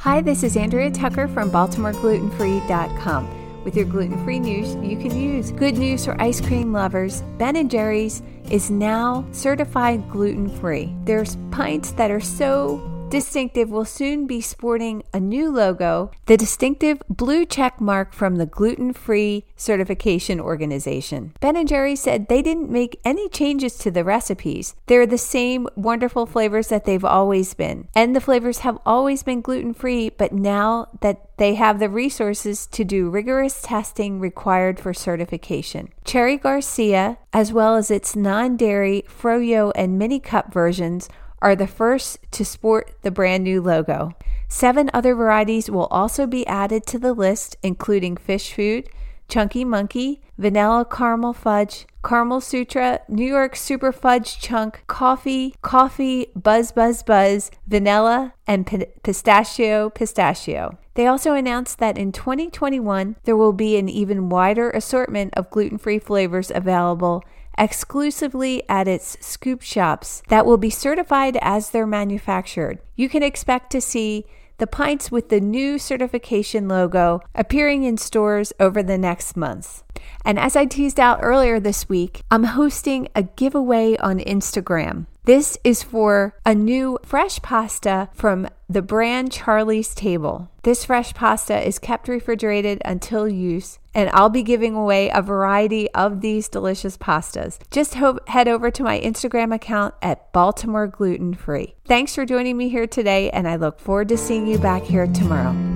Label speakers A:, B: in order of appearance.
A: Hi, this is Andrea Tucker from BaltimoreGlutenFree.com. With your gluten free news, you can use. Good news for ice cream lovers Ben & Jerry's is now certified gluten free. There's pints that are so Distinctive will soon be sporting a new logo, the distinctive blue check mark from the Gluten Free Certification Organization. Ben & Jerry said they didn't make any changes to the recipes. They're the same wonderful flavors that they've always been. And the flavors have always been gluten free, but now that they have the resources to do rigorous testing required for certification. Cherry Garcia, as well as its non dairy Froyo and mini cup versions, are the first to sport the brand new logo. Seven other varieties will also be added to the list, including Fish Food, Chunky Monkey, Vanilla Caramel Fudge, Caramel Sutra, New York Super Fudge Chunk, Coffee, Coffee, Buzz Buzz Buzz, Vanilla, and P- Pistachio Pistachio. They also announced that in 2021 there will be an even wider assortment of gluten free flavors available exclusively at its scoop shops that will be certified as they're manufactured. You can expect to see the pints with the new certification logo appearing in stores over the next months. And as I teased out earlier this week, I'm hosting a giveaway on Instagram. This is for a new fresh pasta from the brand Charlie's Table. This fresh pasta is kept refrigerated until use, and I'll be giving away a variety of these delicious pastas. Just ho- head over to my Instagram account at Baltimore Gluten Free. Thanks for joining me here today, and I look forward to seeing you back here tomorrow.